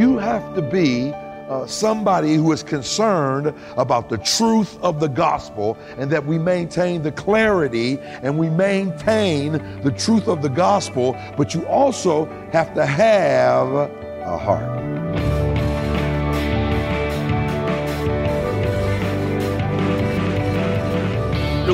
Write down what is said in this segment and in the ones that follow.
you have to be uh, somebody who is concerned about the truth of the gospel and that we maintain the clarity and we maintain the truth of the gospel, but you also have to have a heart.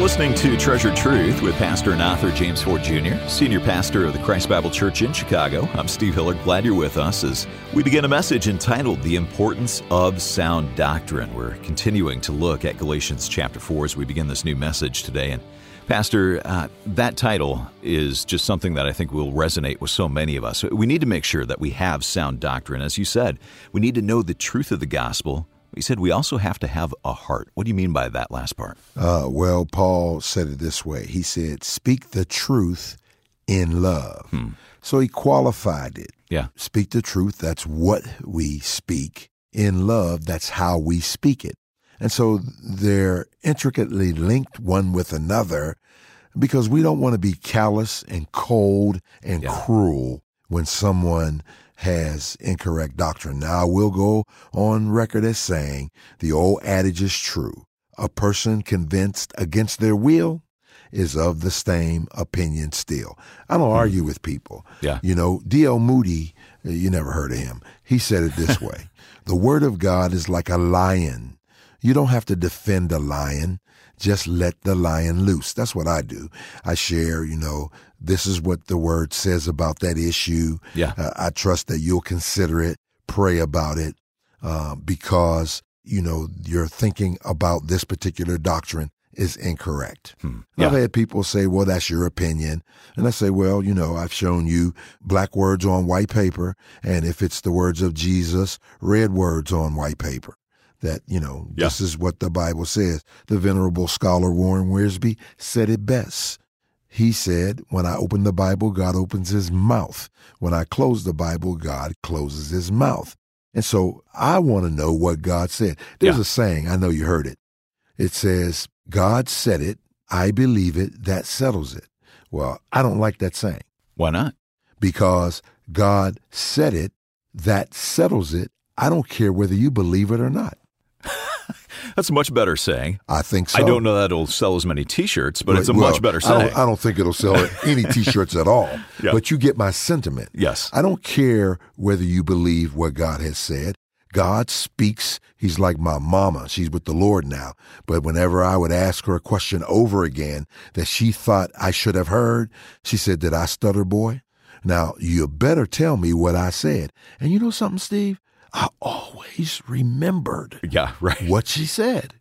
Listening to Treasured Truth with Pastor and author James Ford Jr., Senior Pastor of the Christ Bible Church in Chicago. I'm Steve Hillard. Glad you're with us as we begin a message entitled The Importance of Sound Doctrine. We're continuing to look at Galatians chapter 4 as we begin this new message today. And Pastor, uh, that title is just something that I think will resonate with so many of us. We need to make sure that we have sound doctrine. As you said, we need to know the truth of the gospel he said we also have to have a heart. What do you mean by that last part? Uh, well, Paul said it this way He said, Speak the truth in love. Hmm. So he qualified it. Yeah. Speak the truth, that's what we speak. In love, that's how we speak it. And so they're intricately linked one with another because we don't want to be callous and cold and yeah. cruel when someone has incorrect doctrine. Now, I will go on record as saying the old adage is true. A person convinced against their will is of the same opinion still. I don't hmm. argue with people. Yeah. You know, D.L. Moody, you never heard of him. He said it this way The Word of God is like a lion. You don't have to defend a lion. Just let the lion loose. That's what I do. I share, you know, this is what the word says about that issue. Yeah. Uh, I trust that you'll consider it, pray about it, uh, because, you know, you're thinking about this particular doctrine is incorrect. Hmm. Yeah. I've had people say, well, that's your opinion. And I say, well, you know, I've shown you black words on white paper. And if it's the words of Jesus, red words on white paper. That, you know, yeah. this is what the Bible says. The venerable scholar Warren Wiersbe said it best. He said, When I open the Bible, God opens his mouth. When I close the Bible, God closes his mouth. And so I want to know what God said. There's yeah. a saying, I know you heard it. It says, God said it, I believe it, that settles it. Well, I don't like that saying. Why not? Because God said it, that settles it. I don't care whether you believe it or not. That's a much better saying. I think so. I don't know that it'll sell as many T-shirts, but it's a well, much better saying. I don't, I don't think it'll sell any T-shirts at all. Yeah. But you get my sentiment. Yes. I don't care whether you believe what God has said. God speaks. He's like my mama. She's with the Lord now. But whenever I would ask her a question over again that she thought I should have heard, she said, Did I stutter, boy? Now, you better tell me what I said. And you know something, Steve? I always remembered yeah, right. what she said.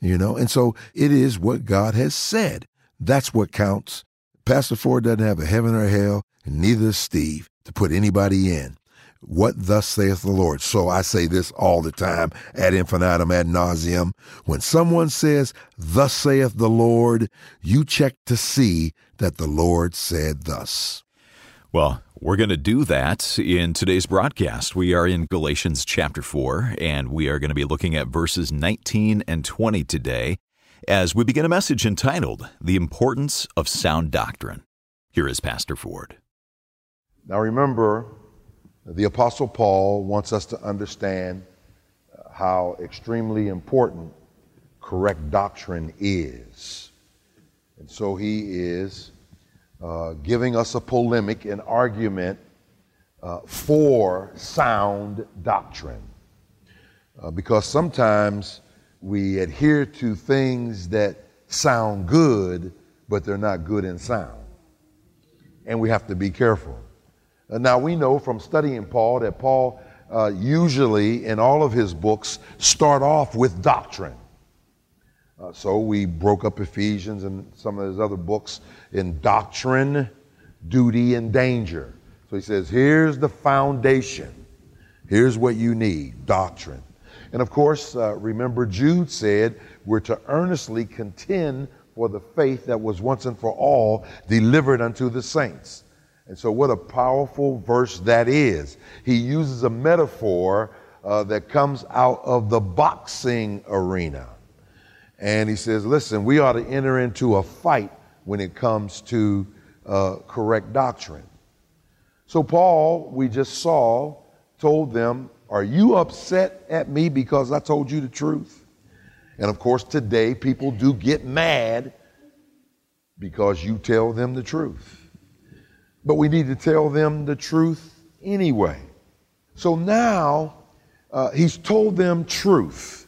You know, and so it is what God has said. That's what counts. Pastor Ford doesn't have a heaven or hell, and neither does Steve to put anybody in. What thus saith the Lord? So I say this all the time ad infinitum ad nauseum. When someone says, Thus saith the Lord, you check to see that the Lord said thus. Well, we're going to do that in today's broadcast. We are in Galatians chapter 4, and we are going to be looking at verses 19 and 20 today as we begin a message entitled The Importance of Sound Doctrine. Here is Pastor Ford. Now remember, the Apostle Paul wants us to understand uh, how extremely important correct doctrine is. And so he is uh, giving us a polemic, an argument uh, for sound doctrine. Uh, because sometimes we adhere to things that sound good, but they're not good in sound. And we have to be careful. Uh, now, we know from studying Paul that Paul uh, usually, in all of his books, start off with doctrine. Uh, so we broke up Ephesians and some of his other books in doctrine, duty, and danger. So he says, here's the foundation. Here's what you need doctrine. And of course, uh, remember, Jude said, we're to earnestly contend for the faith that was once and for all delivered unto the saints. And so, what a powerful verse that is. He uses a metaphor uh, that comes out of the boxing arena. And he says, listen, we ought to enter into a fight when it comes to uh, correct doctrine. So, Paul, we just saw, told them, Are you upset at me because I told you the truth? And of course, today people do get mad because you tell them the truth. But we need to tell them the truth anyway. So now uh, he's told them truth.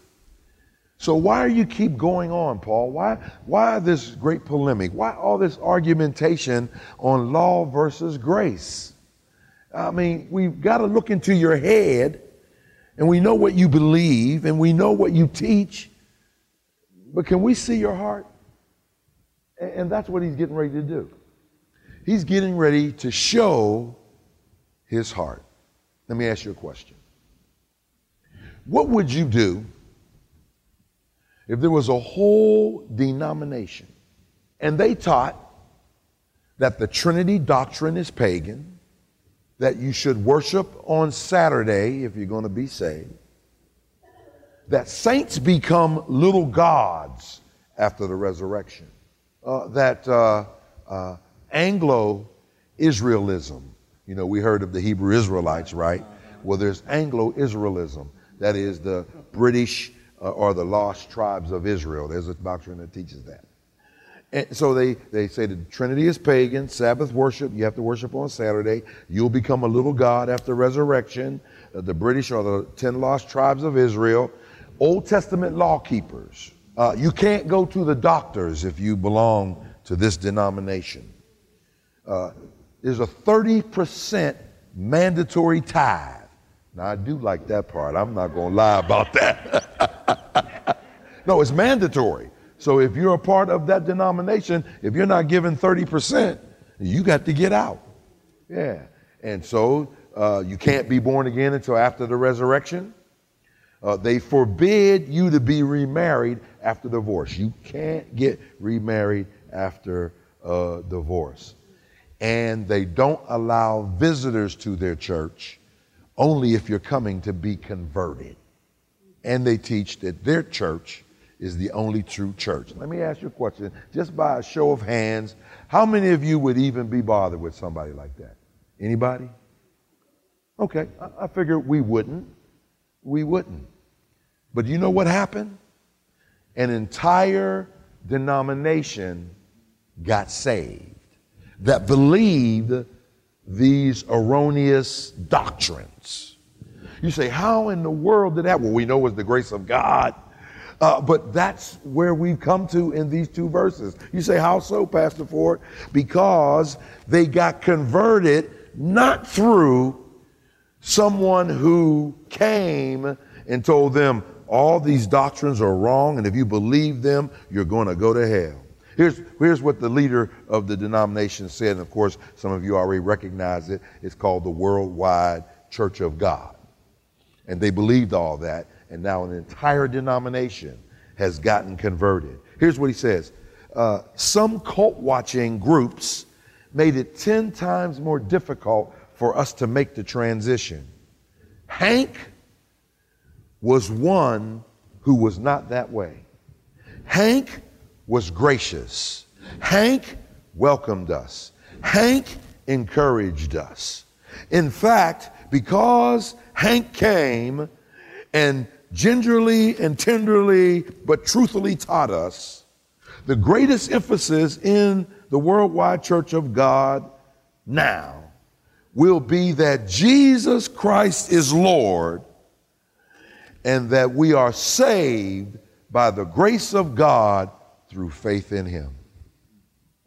So why do you keep going on, Paul? Why, why this great polemic? Why all this argumentation on law versus grace? I mean, we've got to look into your head and we know what you believe and we know what you teach, but can we see your heart? And that's what he's getting ready to do. He's getting ready to show his heart. Let me ask you a question. What would you do if there was a whole denomination and they taught that the Trinity doctrine is pagan, that you should worship on Saturday if you're going to be saved, that saints become little gods after the resurrection, uh, that uh, uh, Anglo Israelism, you know, we heard of the Hebrew Israelites, right? Well, there's Anglo Israelism, that is the British uh, or the lost tribes of Israel. There's a doctrine that teaches that. And so they, they say the Trinity is pagan, Sabbath worship, you have to worship on Saturday. You'll become a little God after resurrection. Uh, the British are the 10 lost tribes of Israel. Old Testament law keepers. Uh, you can't go to the doctors if you belong to this denomination. Uh, there's a 30% mandatory tithe. Now, I do like that part. I'm not going to lie about that. no, it's mandatory. So if you're a part of that denomination, if you're not giving 30%, you got to get out. Yeah. And so uh, you can't be born again until after the resurrection. Uh, they forbid you to be remarried after divorce. You can't get remarried after uh, divorce. And they don't allow visitors to their church only if you're coming to be converted. And they teach that their church is the only true church. Let me ask you a question, just by a show of hands, how many of you would even be bothered with somebody like that? Anybody? Okay, I, I figure we wouldn't. We wouldn't. But you know what happened? An entire denomination got saved that believed these erroneous doctrines. You say, How in the world did that? Well, we know it's the grace of God. Uh, but that's where we've come to in these two verses. You say, How so, Pastor Ford? Because they got converted not through someone who came and told them all these doctrines are wrong, and if you believe them, you're going to go to hell. Here's, here's what the leader of the denomination said, and of course, some of you already recognize it. It's called the Worldwide Church of God. And they believed all that, and now an entire denomination has gotten converted. Here's what he says uh, Some cult watching groups made it 10 times more difficult for us to make the transition. Hank was one who was not that way. Hank was gracious. Hank welcomed us. Hank encouraged us. In fact, because Hank came and gingerly and tenderly but truthfully taught us, the greatest emphasis in the worldwide church of God now will be that Jesus Christ is Lord and that we are saved by the grace of God through faith in him.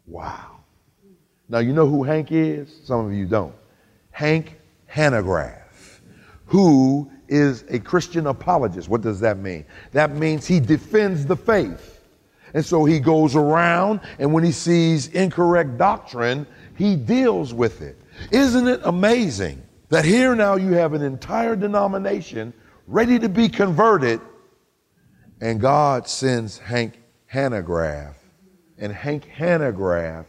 Wow. Now, you know who Hank is? Some of you don't. Hank Hanegraaff, who is a Christian apologist. What does that mean? That means he defends the faith. And so he goes around, and when he sees incorrect doctrine, he deals with it. Isn't it amazing that here now you have an entire denomination ready to be converted, and God sends Hank Hanegraaff. And Hank Hanegraaff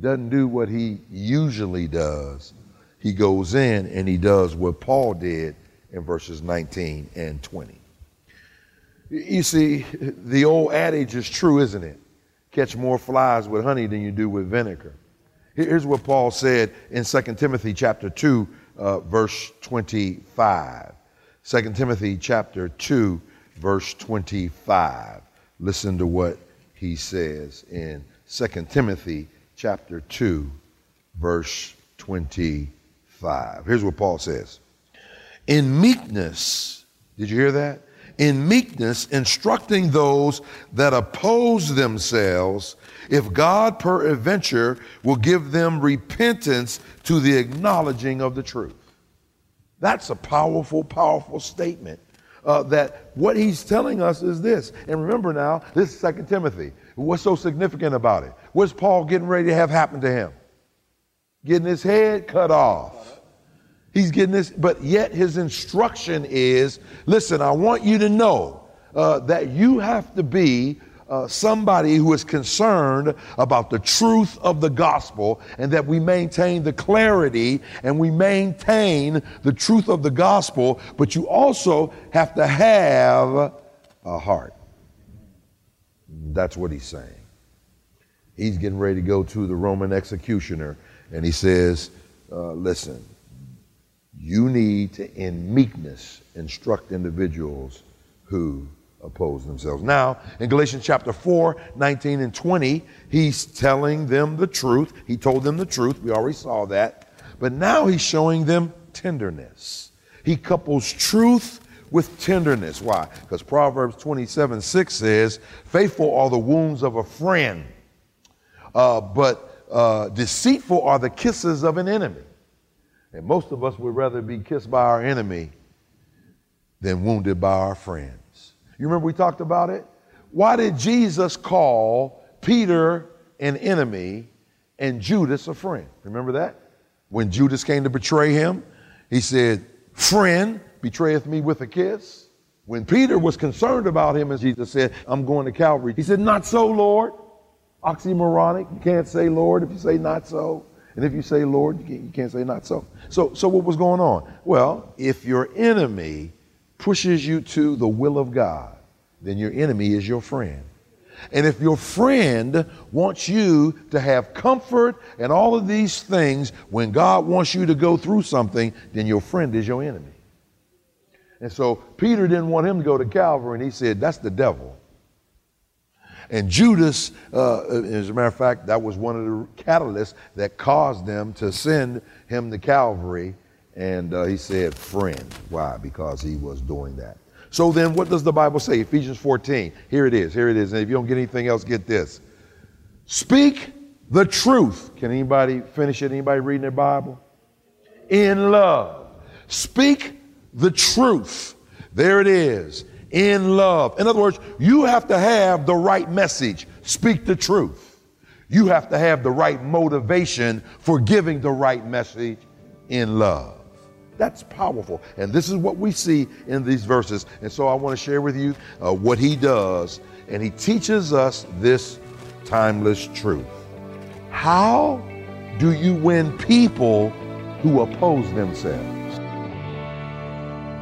doesn't do what he usually does. He goes in and he does what Paul did in verses 19 and 20. You see, the old adage is true, isn't it? Catch more flies with honey than you do with vinegar. Here's what Paul said in 2 Timothy chapter 2, uh, verse 25. 2 Timothy chapter 2, verse 25. Listen to what he says in 2 Timothy chapter 2, verse 25. Here's what Paul says In meekness, did you hear that? In meekness, instructing those that oppose themselves, if God peradventure will give them repentance to the acknowledging of the truth. That's a powerful, powerful statement. Uh, that what he's telling us is this. And remember now, this is Second Timothy. What's so significant about it? What's Paul getting ready to have happen to him? Getting his head cut off. He's getting this, but yet his instruction is listen, I want you to know uh, that you have to be uh, somebody who is concerned about the truth of the gospel and that we maintain the clarity and we maintain the truth of the gospel, but you also have to have a heart. That's what he's saying. He's getting ready to go to the Roman executioner and he says, uh, Listen, you need to, in meekness, instruct individuals who oppose themselves. Now, in Galatians chapter 4, 19 and 20, he's telling them the truth. He told them the truth. We already saw that. But now he's showing them tenderness. He couples truth with tenderness. Why? Because Proverbs 27 6 says, Faithful are the wounds of a friend, uh, but uh, deceitful are the kisses of an enemy. And most of us would rather be kissed by our enemy than wounded by our friends. You remember we talked about it? Why did Jesus call Peter an enemy and Judas a friend? Remember that? When Judas came to betray him, he said, Friend, betrayeth me with a kiss. When Peter was concerned about him, and Jesus said, I'm going to Calvary, he said, Not so, Lord. Oxymoronic. You can't say Lord if you say not so. And if you say Lord, you can't, say not so. So, so what was going on? Well, if your enemy pushes you to the will of God, then your enemy is your friend. And if your friend wants you to have comfort and all of these things when God wants you to go through something, then your friend is your enemy. And so Peter didn't want him to go to Calvary, and he said, That's the devil. And Judas, uh, as a matter of fact, that was one of the catalysts that caused them to send him to Calvary and uh, he said, friend. Why? Because he was doing that. So then, what does the Bible say? Ephesians 14. Here it is. Here it is. And if you don't get anything else, get this. Speak the truth. Can anybody finish it? Anybody reading their Bible? In love. Speak the truth. There it is. In love. In other words, you have to have the right message. Speak the truth. You have to have the right motivation for giving the right message in love. That's powerful. And this is what we see in these verses. And so I want to share with you uh, what he does. And he teaches us this timeless truth. How do you win people who oppose themselves?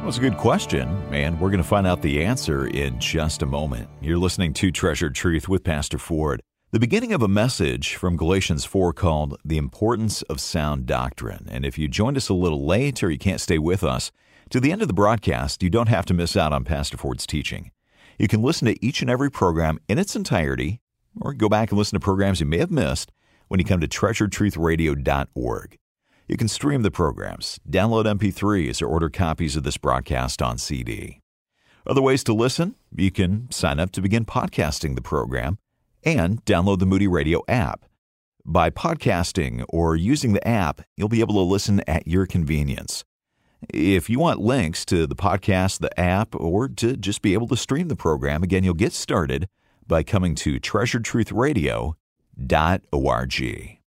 It's a good question, and we're going to find out the answer in just a moment. You're listening to Treasured Truth with Pastor Ford. The beginning of a message from Galatians 4 called The Importance of Sound Doctrine. And if you joined us a little late or you can't stay with us, to the end of the broadcast, you don't have to miss out on Pastor Ford's teaching. You can listen to each and every program in its entirety, or go back and listen to programs you may have missed when you come to treasuredtruthradio.org. You can stream the programs, download MP3s, or order copies of this broadcast on CD. Other ways to listen you can sign up to begin podcasting the program and download the Moody Radio app. By podcasting or using the app, you'll be able to listen at your convenience. If you want links to the podcast, the app, or to just be able to stream the program, again, you'll get started by coming to treasuredtruthradio.org.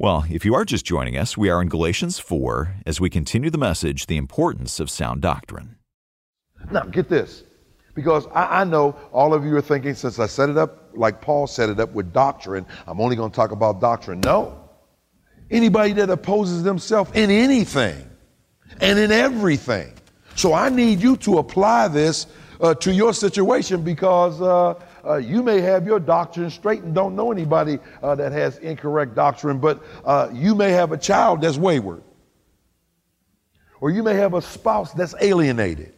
Well, if you are just joining us, we are in Galatians 4 as we continue the message, The Importance of Sound Doctrine. Now, get this. Because I, I, know all of you are thinking, since I set it up like Paul set it up with doctrine, I'm only going to talk about doctrine. No. Anybody that opposes themselves in anything and in everything. So I need you to apply this uh, to your situation because uh, uh, you may have your doctrine straight and don't know anybody uh, that has incorrect doctrine, but uh, you may have a child that's wayward. Or you may have a spouse that's alienated.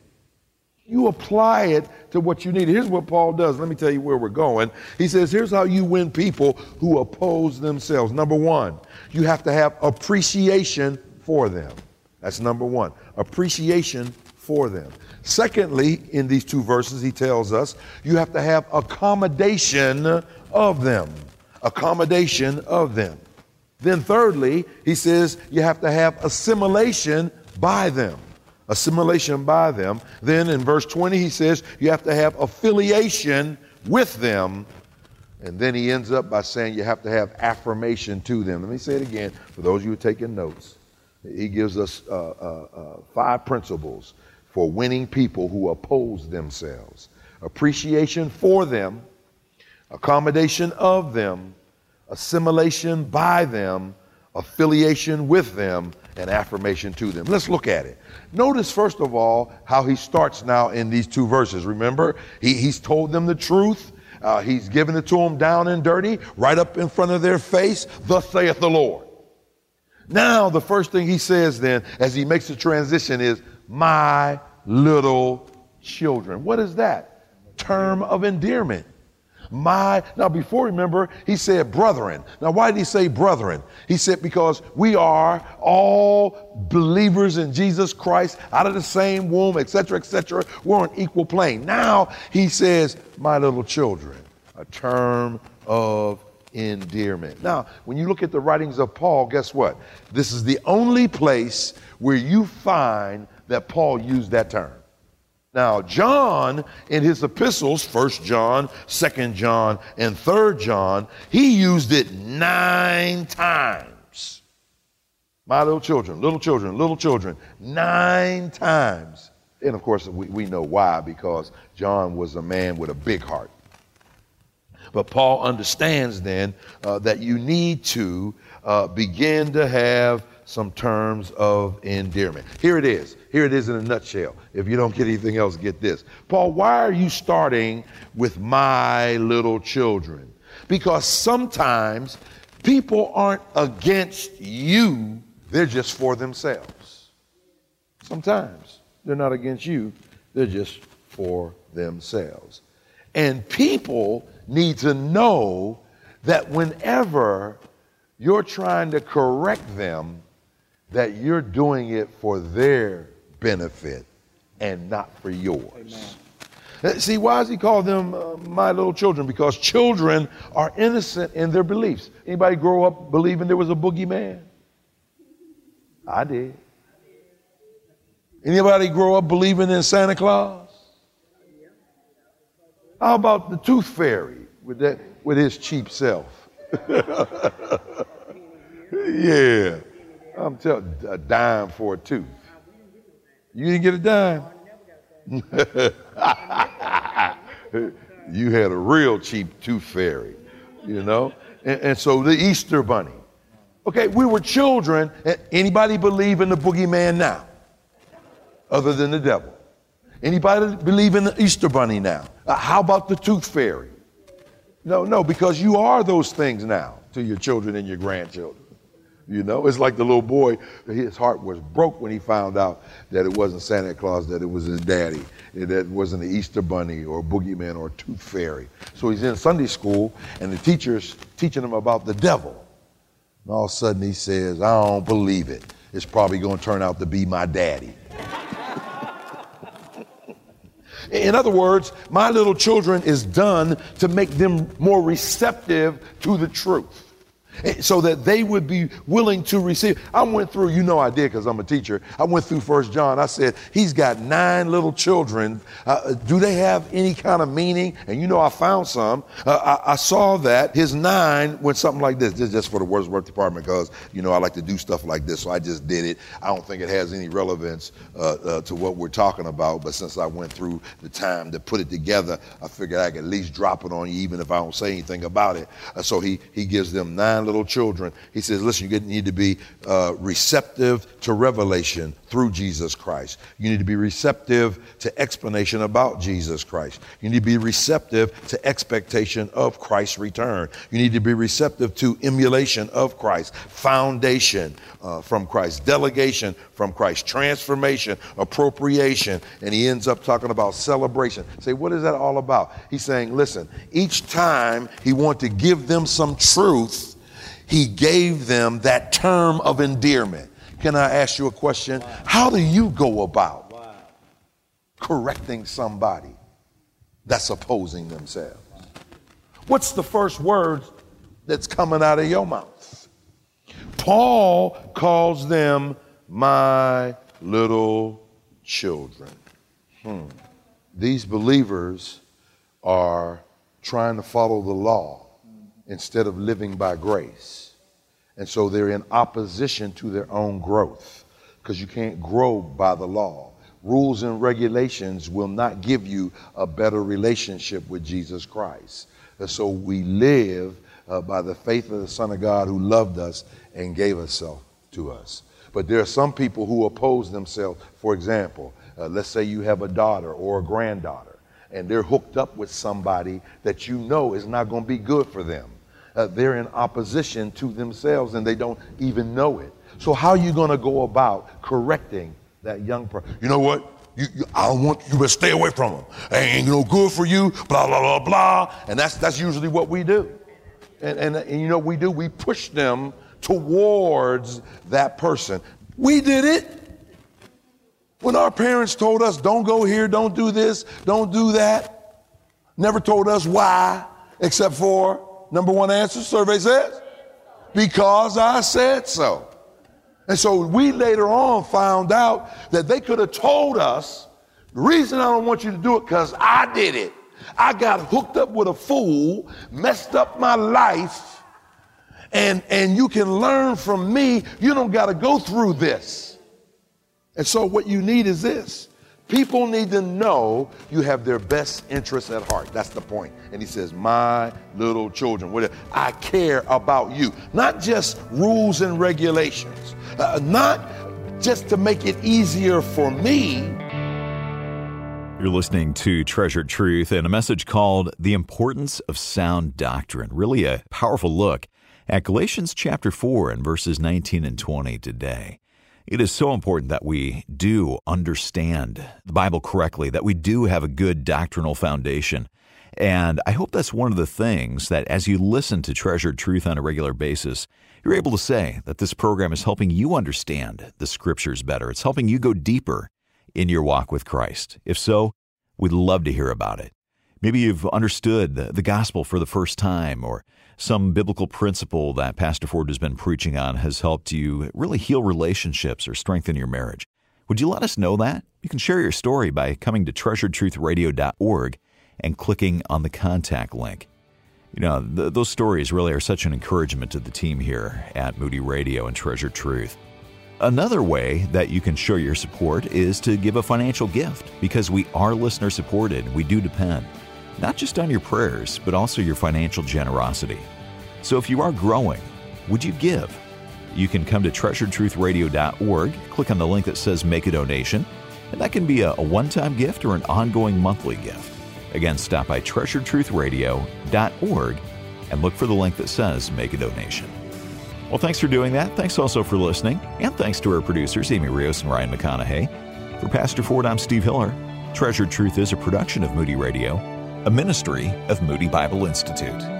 You apply it to what you need. Here's what Paul does. Let me tell you where we're going. He says, here's how you win people who oppose themselves. Number one, you have to have appreciation for them. That's number one. Appreciation for them. Secondly, in these two verses, he tells us you have to have accommodation of them. Accommodation of them. Then, thirdly, he says you have to have assimilation by them. Assimilation by them. Then in verse 20, he says you have to have affiliation with them. And then he ends up by saying you have to have affirmation to them. Let me say it again for those of you who are taking notes. He gives us uh, uh, uh, five principles for winning people who oppose themselves appreciation for them, accommodation of them, assimilation by them, affiliation with them, and affirmation to them. Let's look at it. Notice, first of all, how he starts now in these two verses. Remember, he, he's told them the truth. Uh, he's given it to them down and dirty, right up in front of their face. Thus saith the Lord. Now, the first thing he says then, as he makes the transition, is, My little children. What is that? Term of endearment. My, now before remember, he said brethren. Now, why did he say brethren? He said because we are all believers in Jesus Christ out of the same womb, etc., etc. We're on equal plane. Now he says, my little children, a term of endearment. Now, when you look at the writings of Paul, guess what? This is the only place where you find that Paul used that term. Now, John, in his epistles, 1 John, 2 John, and 3 John, he used it nine times. My little children, little children, little children, nine times. And of course, we, we know why, because John was a man with a big heart. But Paul understands then uh, that you need to uh, begin to have some terms of endearment. Here it is. Here it is in a nutshell. If you don't get anything else, get this. Paul, why are you starting with my little children? Because sometimes people aren't against you, they're just for themselves. Sometimes they're not against you, they're just for themselves. And people need to know that whenever you're trying to correct them, that you're doing it for their benefit and not for yours. Amen. Uh, see, why does he call them uh, my little children? Because children are innocent in their beliefs. Anybody grow up believing there was a boogeyman? I did. Anybody grow up believing in Santa Claus? How about the tooth fairy with that with his cheap self? yeah. I'm telling a dime for a tooth. You didn't get a dime. you had a real cheap tooth fairy, you know? And, and, so the Easter bunny. Okay, we were children. Anybody believe in the boogeyman now? Other than the devil. Anybody believe in the Easter bunny now? Uh, how about the tooth fairy? No, no, because you are those things now to your children and your grandchildren. You know, it's like the little boy, his heart was broke when he found out that it wasn't Santa Claus, that it was his daddy, that it wasn't the Easter Bunny or Boogeyman or Tooth Fairy. So he's in Sunday school, and the teacher's teaching him about the devil. And all of a sudden he says, I don't believe it. It's probably going to turn out to be my daddy. In other words, my little children is done to make them more receptive to the truth. Eh, so that they would be willing to receive. I went through, you know I did because I'm a teacher. I went through First John. I said, he's got nine little children. Uh, do they have any kind of meaning? And you know I found some. Uh, I, I, saw that his nine went something like this. This is just for the Wordsworth department because, you know, I like to do stuff like this. So I just did it. I don't think it has any relevance uh, uh, to what we're talking about. But since I went through the time to put it together, I figured I could at least drop it on you even if I don't say anything about it. Uh, so he, he gives them nine little children. He says, listen, you need to be uh, receptive to revelation through Jesus Christ. You need to be receptive to explanation about Jesus Christ. You need to be receptive to expectation of Christ's return. You need to be receptive to emulation of Christ, foundation uh, from Christ, delegation from Christ, transformation, appropriation. And he ends up talking about celebration. Say, what is that all about? He's saying, listen, each time he wanted to give them some truth, he gave them that term of endearment. Can I ask you a question? Wow. How do you go about wow. correcting somebody that's opposing themselves? What's the first word that's coming out of your mouth? Paul calls them my little children. Hmm. These believers are trying to follow the law instead of living by grace. And so they're in opposition to their own growth because you can't grow by the law. Rules and regulations will not give you a better relationship with Jesus Christ. And so we live uh, by the faith of the Son of God who loved us and gave himself to us. But there are some people who oppose themselves. For example, uh, let's say you have a daughter or a granddaughter, and they're hooked up with somebody that you know is not going to be good for them uh, they're in opposition to themselves and they don't even know it. So, how are you going to go about correcting that young person? You know what? You, you, I want you to stay away from them. Ain't no good for you. Blah blah blah blah. And that's that's usually what we do. And, and, and you know we do. We push them towards that person. We did it. When our parents told us, don't go here, don't do this, don't do that, never told us why, except for Number one answer, survey says, because I said so. And so we later on found out that they could have told us, the reason I don't want you to do it, because I did it. I got hooked up with a fool, messed up my life, and, and you can learn from me. You don't got to go through this. And so what you need is this People need to know you have their best interests at heart. That's the point. And he says, My little children, I care about you. Not just rules and regulations, uh, not just to make it easier for me. You're listening to Treasured Truth and a message called The Importance of Sound Doctrine. Really a powerful look at Galatians chapter 4 and verses 19 and 20 today. It is so important that we do understand the Bible correctly, that we do have a good doctrinal foundation. And I hope that's one of the things that as you listen to Treasured Truth on a regular basis, you're able to say that this program is helping you understand the scriptures better. It's helping you go deeper in your walk with Christ. If so, we'd love to hear about it. Maybe you've understood the gospel for the first time, or some biblical principle that Pastor Ford has been preaching on has helped you really heal relationships or strengthen your marriage. Would you let us know that? You can share your story by coming to treasuredtruthradio.org and clicking on the contact link. You know, th- those stories really are such an encouragement to the team here at Moody Radio and Treasured Truth. Another way that you can show your support is to give a financial gift because we are listener supported. We do depend not just on your prayers, but also your financial generosity. So if you are growing, would you give? You can come to treasuredtruthradio.org, click on the link that says Make a Donation, and that can be a, one time gift or an ongoing monthly gift. Again, stop by treasuredtruthradio.org and look for the link that says Make a Donation. Well, thanks for doing that. Thanks also for listening. And thanks to our producers, Amy Rios and Ryan McConaughey. For Pastor Ford, I'm Steve Hiller. Treasured Truth is a production of Moody Radio a ministry of Moody Bible Institute.